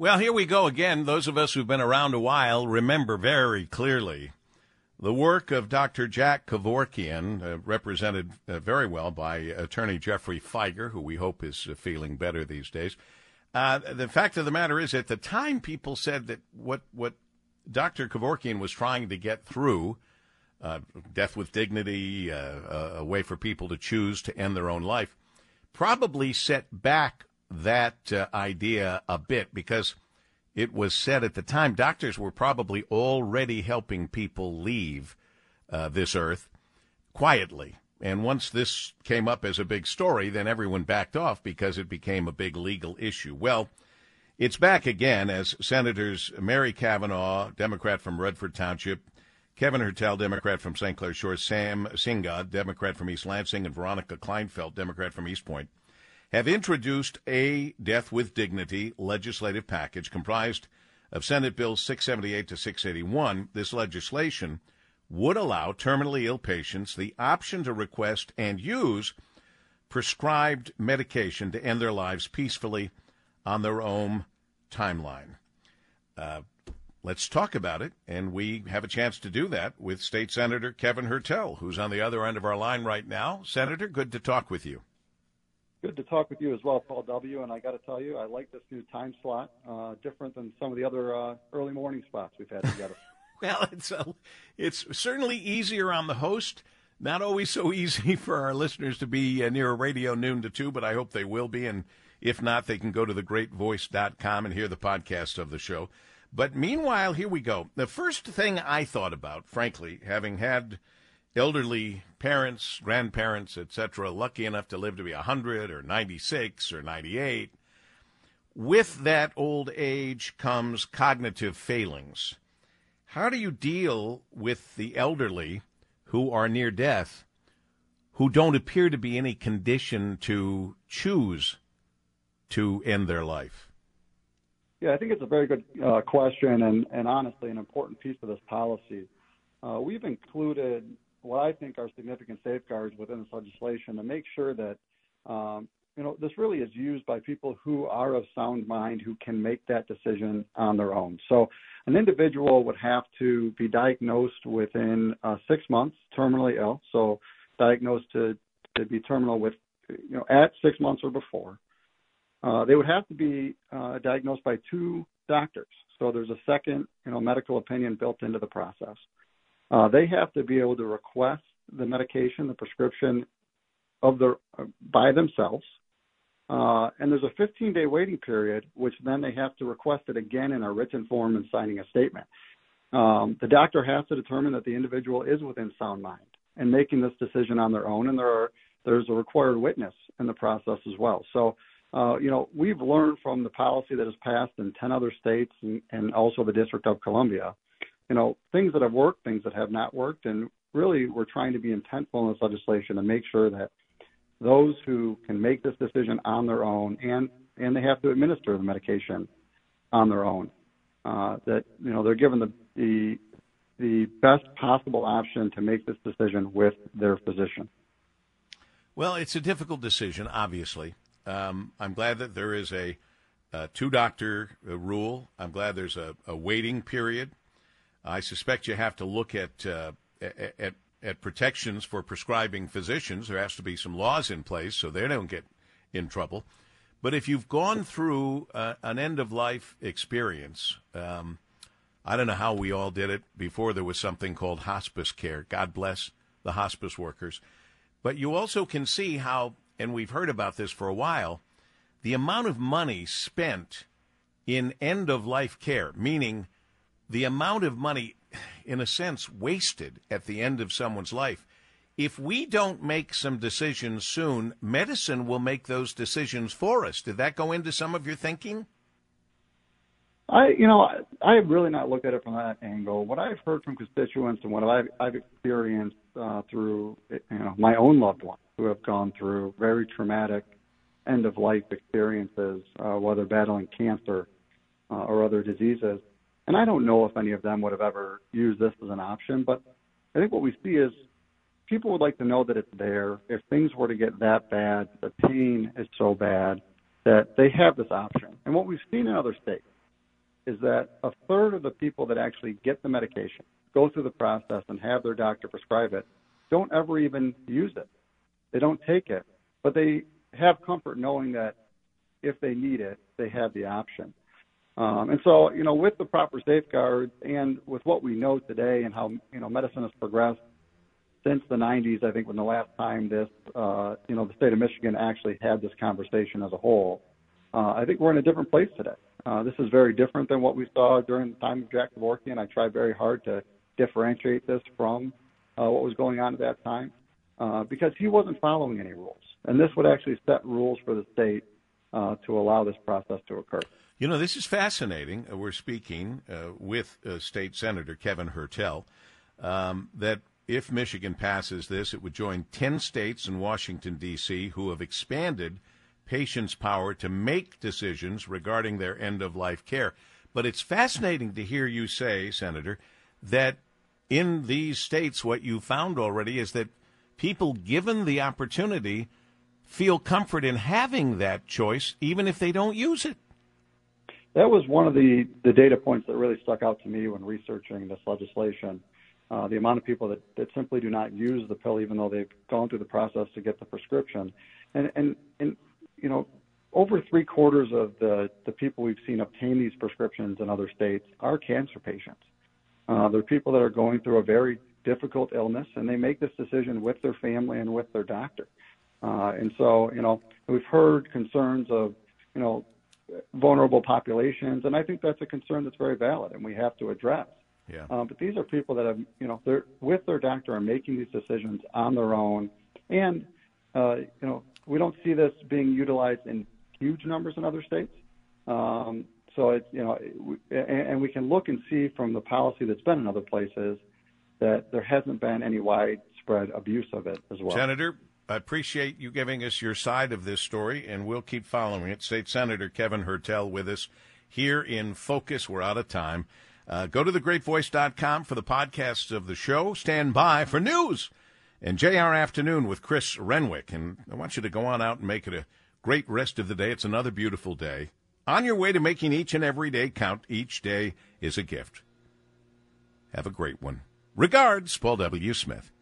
Well, here we go again. Those of us who've been around a while remember very clearly the work of Dr. Jack Kevorkian, uh, represented uh, very well by Attorney Jeffrey Fieger, who we hope is uh, feeling better these days. Uh, the fact of the matter is, at the time, people said that what what Dr. Kevorkian was trying to get through, uh, death with dignity, uh, a way for people to choose to end their own life, probably set back that uh, idea a bit because it was said at the time doctors were probably already helping people leave uh, this earth quietly. And once this came up as a big story, then everyone backed off because it became a big legal issue. Well, it's back again as Senators Mary Cavanagh, Democrat from Redford Township, Kevin Hertel, Democrat from St. Clair Shores, Sam Singha, Democrat from East Lansing, and Veronica Klinefelt, Democrat from Eastpointe, have introduced a death with dignity legislative package comprised of Senate Bill 678 to 681. This legislation would allow terminally ill patients the option to request and use prescribed medication to end their lives peacefully on their own timeline. Uh, let's talk about it, and we have a chance to do that with State Senator Kevin Hertel, who's on the other end of our line right now. Senator, good to talk with you. Good to talk with you as well, Paul W. And I got to tell you, I like this new time slot, uh, different than some of the other uh, early morning spots we've had together. well, it's a, it's certainly easier on the host. Not always so easy for our listeners to be uh, near a radio noon to two, but I hope they will be. And if not, they can go to thegreatvoice.com and hear the podcast of the show. But meanwhile, here we go. The first thing I thought about, frankly, having had elderly parents, grandparents, etc., lucky enough to live to be 100 or 96 or 98, with that old age comes cognitive failings. How do you deal with the elderly who are near death who don't appear to be any condition to choose to end their life? Yeah, I think it's a very good uh, question and, and honestly an important piece of this policy. Uh, we've included what I think are significant safeguards within this legislation to make sure that um, you know this really is used by people who are of sound mind who can make that decision on their own. So an individual would have to be diagnosed within uh, six months, terminally ill. So diagnosed to to be terminal with you know at six months or before. Uh, they would have to be uh, diagnosed by two doctors. So there's a second, you know, medical opinion built into the process. Uh, they have to be able to request the medication, the prescription of their uh, by themselves. Uh, and there's a 15 day waiting period, which then they have to request it again in a written form and signing a statement. Um, the doctor has to determine that the individual is within sound mind and making this decision on their own, and there are there's a required witness in the process as well. So, uh, you know, we've learned from the policy that has passed in 10 other states and, and also the District of Columbia you know, things that have worked, things that have not worked, and really we're trying to be intentful in this legislation to make sure that those who can make this decision on their own and and they have to administer the medication on their own, uh, that you know they're given the the the best possible option to make this decision with their physician. Well, it's a difficult decision, obviously. Um, I'm glad that there is a, a two doctor uh, rule. I'm glad there's a, a waiting period. I suspect you have to look at, uh, at at protections for prescribing physicians. There has to be some laws in place so they don't get in trouble. But if you've gone through uh, an end of life experience, um, I don't know how we all did it before there was something called hospice care. God bless the hospice workers. But you also can see how, and we've heard about this for a while, the amount of money spent in end of life care, meaning the amount of money, in a sense, wasted at the end of someone's life. If we don't make some decisions soon, medicine will make those decisions for us. Did that go into some of your thinking? I, you know, I, I have really not looked at it from that angle. What I've heard from constituents and what I've, I've experienced uh, through, you know, my own loved ones who have gone through very traumatic end of life experiences, uh, whether battling cancer uh, or other diseases, and I don't know if any of them would have ever used this as an option, but I think what we see is people would like to know that it's there. If things were to get that bad, the pain is so bad that they have this option. And what we've seen in other states, is that a third of the people that actually get the medication, go through the process, and have their doctor prescribe it, don't ever even use it. They don't take it, but they have comfort knowing that if they need it, they have the option. Um, and so, you know, with the proper safeguards and with what we know today and how you know medicine has progressed since the 90s, I think when the last time this, uh, you know, the state of Michigan actually had this conversation as a whole, uh, I think we're in a different place today. Uh, this is very different than what we saw during the time of Jack Kevorkian. I tried very hard to differentiate this from uh, what was going on at that time uh, because he wasn't following any rules. And this would actually set rules for the state uh, to allow this process to occur. You know, this is fascinating. Uh, we're speaking uh, with uh, State Senator Kevin Hertel um, that if Michigan passes this, it would join 10 states and Washington, D.C., who have expanded patients' power to make decisions regarding their end of life care. But it's fascinating to hear you say, Senator, that in these states, what you found already is that people given the opportunity feel comfort in having that choice, even if they don't use it. That was one of the, the data points that really stuck out to me when researching this legislation. Uh, the amount of people that, that simply do not use the pill, even though they've gone through the process to get the prescription. And, and, and you know, over three quarters of the, the people we've seen obtain these prescriptions in other states are cancer patients. Uh, they're people that are going through a very difficult illness, and they make this decision with their family and with their doctor. Uh, and so, you know, we've heard concerns of, you know, vulnerable populations, and I think that's a concern that's very valid, and we have to address. Yeah. Uh, but these are people that have, you know, they're with their doctor are making these decisions on their own, and uh, you know, we don't see this being utilized in huge numbers in other states. Um, so it, you know, and, and we can look and see from the policy that's been in other places that there hasn't been any widespread abuse of it as well. Senator, I appreciate you giving us your side of this story, and we'll keep following it. State Senator Kevin Hertel with us here in Focus. We're out of time. Uh, go to thegreatvoice.com for the podcasts of the show. Stand by for news and JR Afternoon with Chris Renwick. And I want you to go on out and make it a great rest of the day. It's another beautiful day. On your way to making each and every day count, each day is a gift. Have a great one. Regards, Paul W. Smith.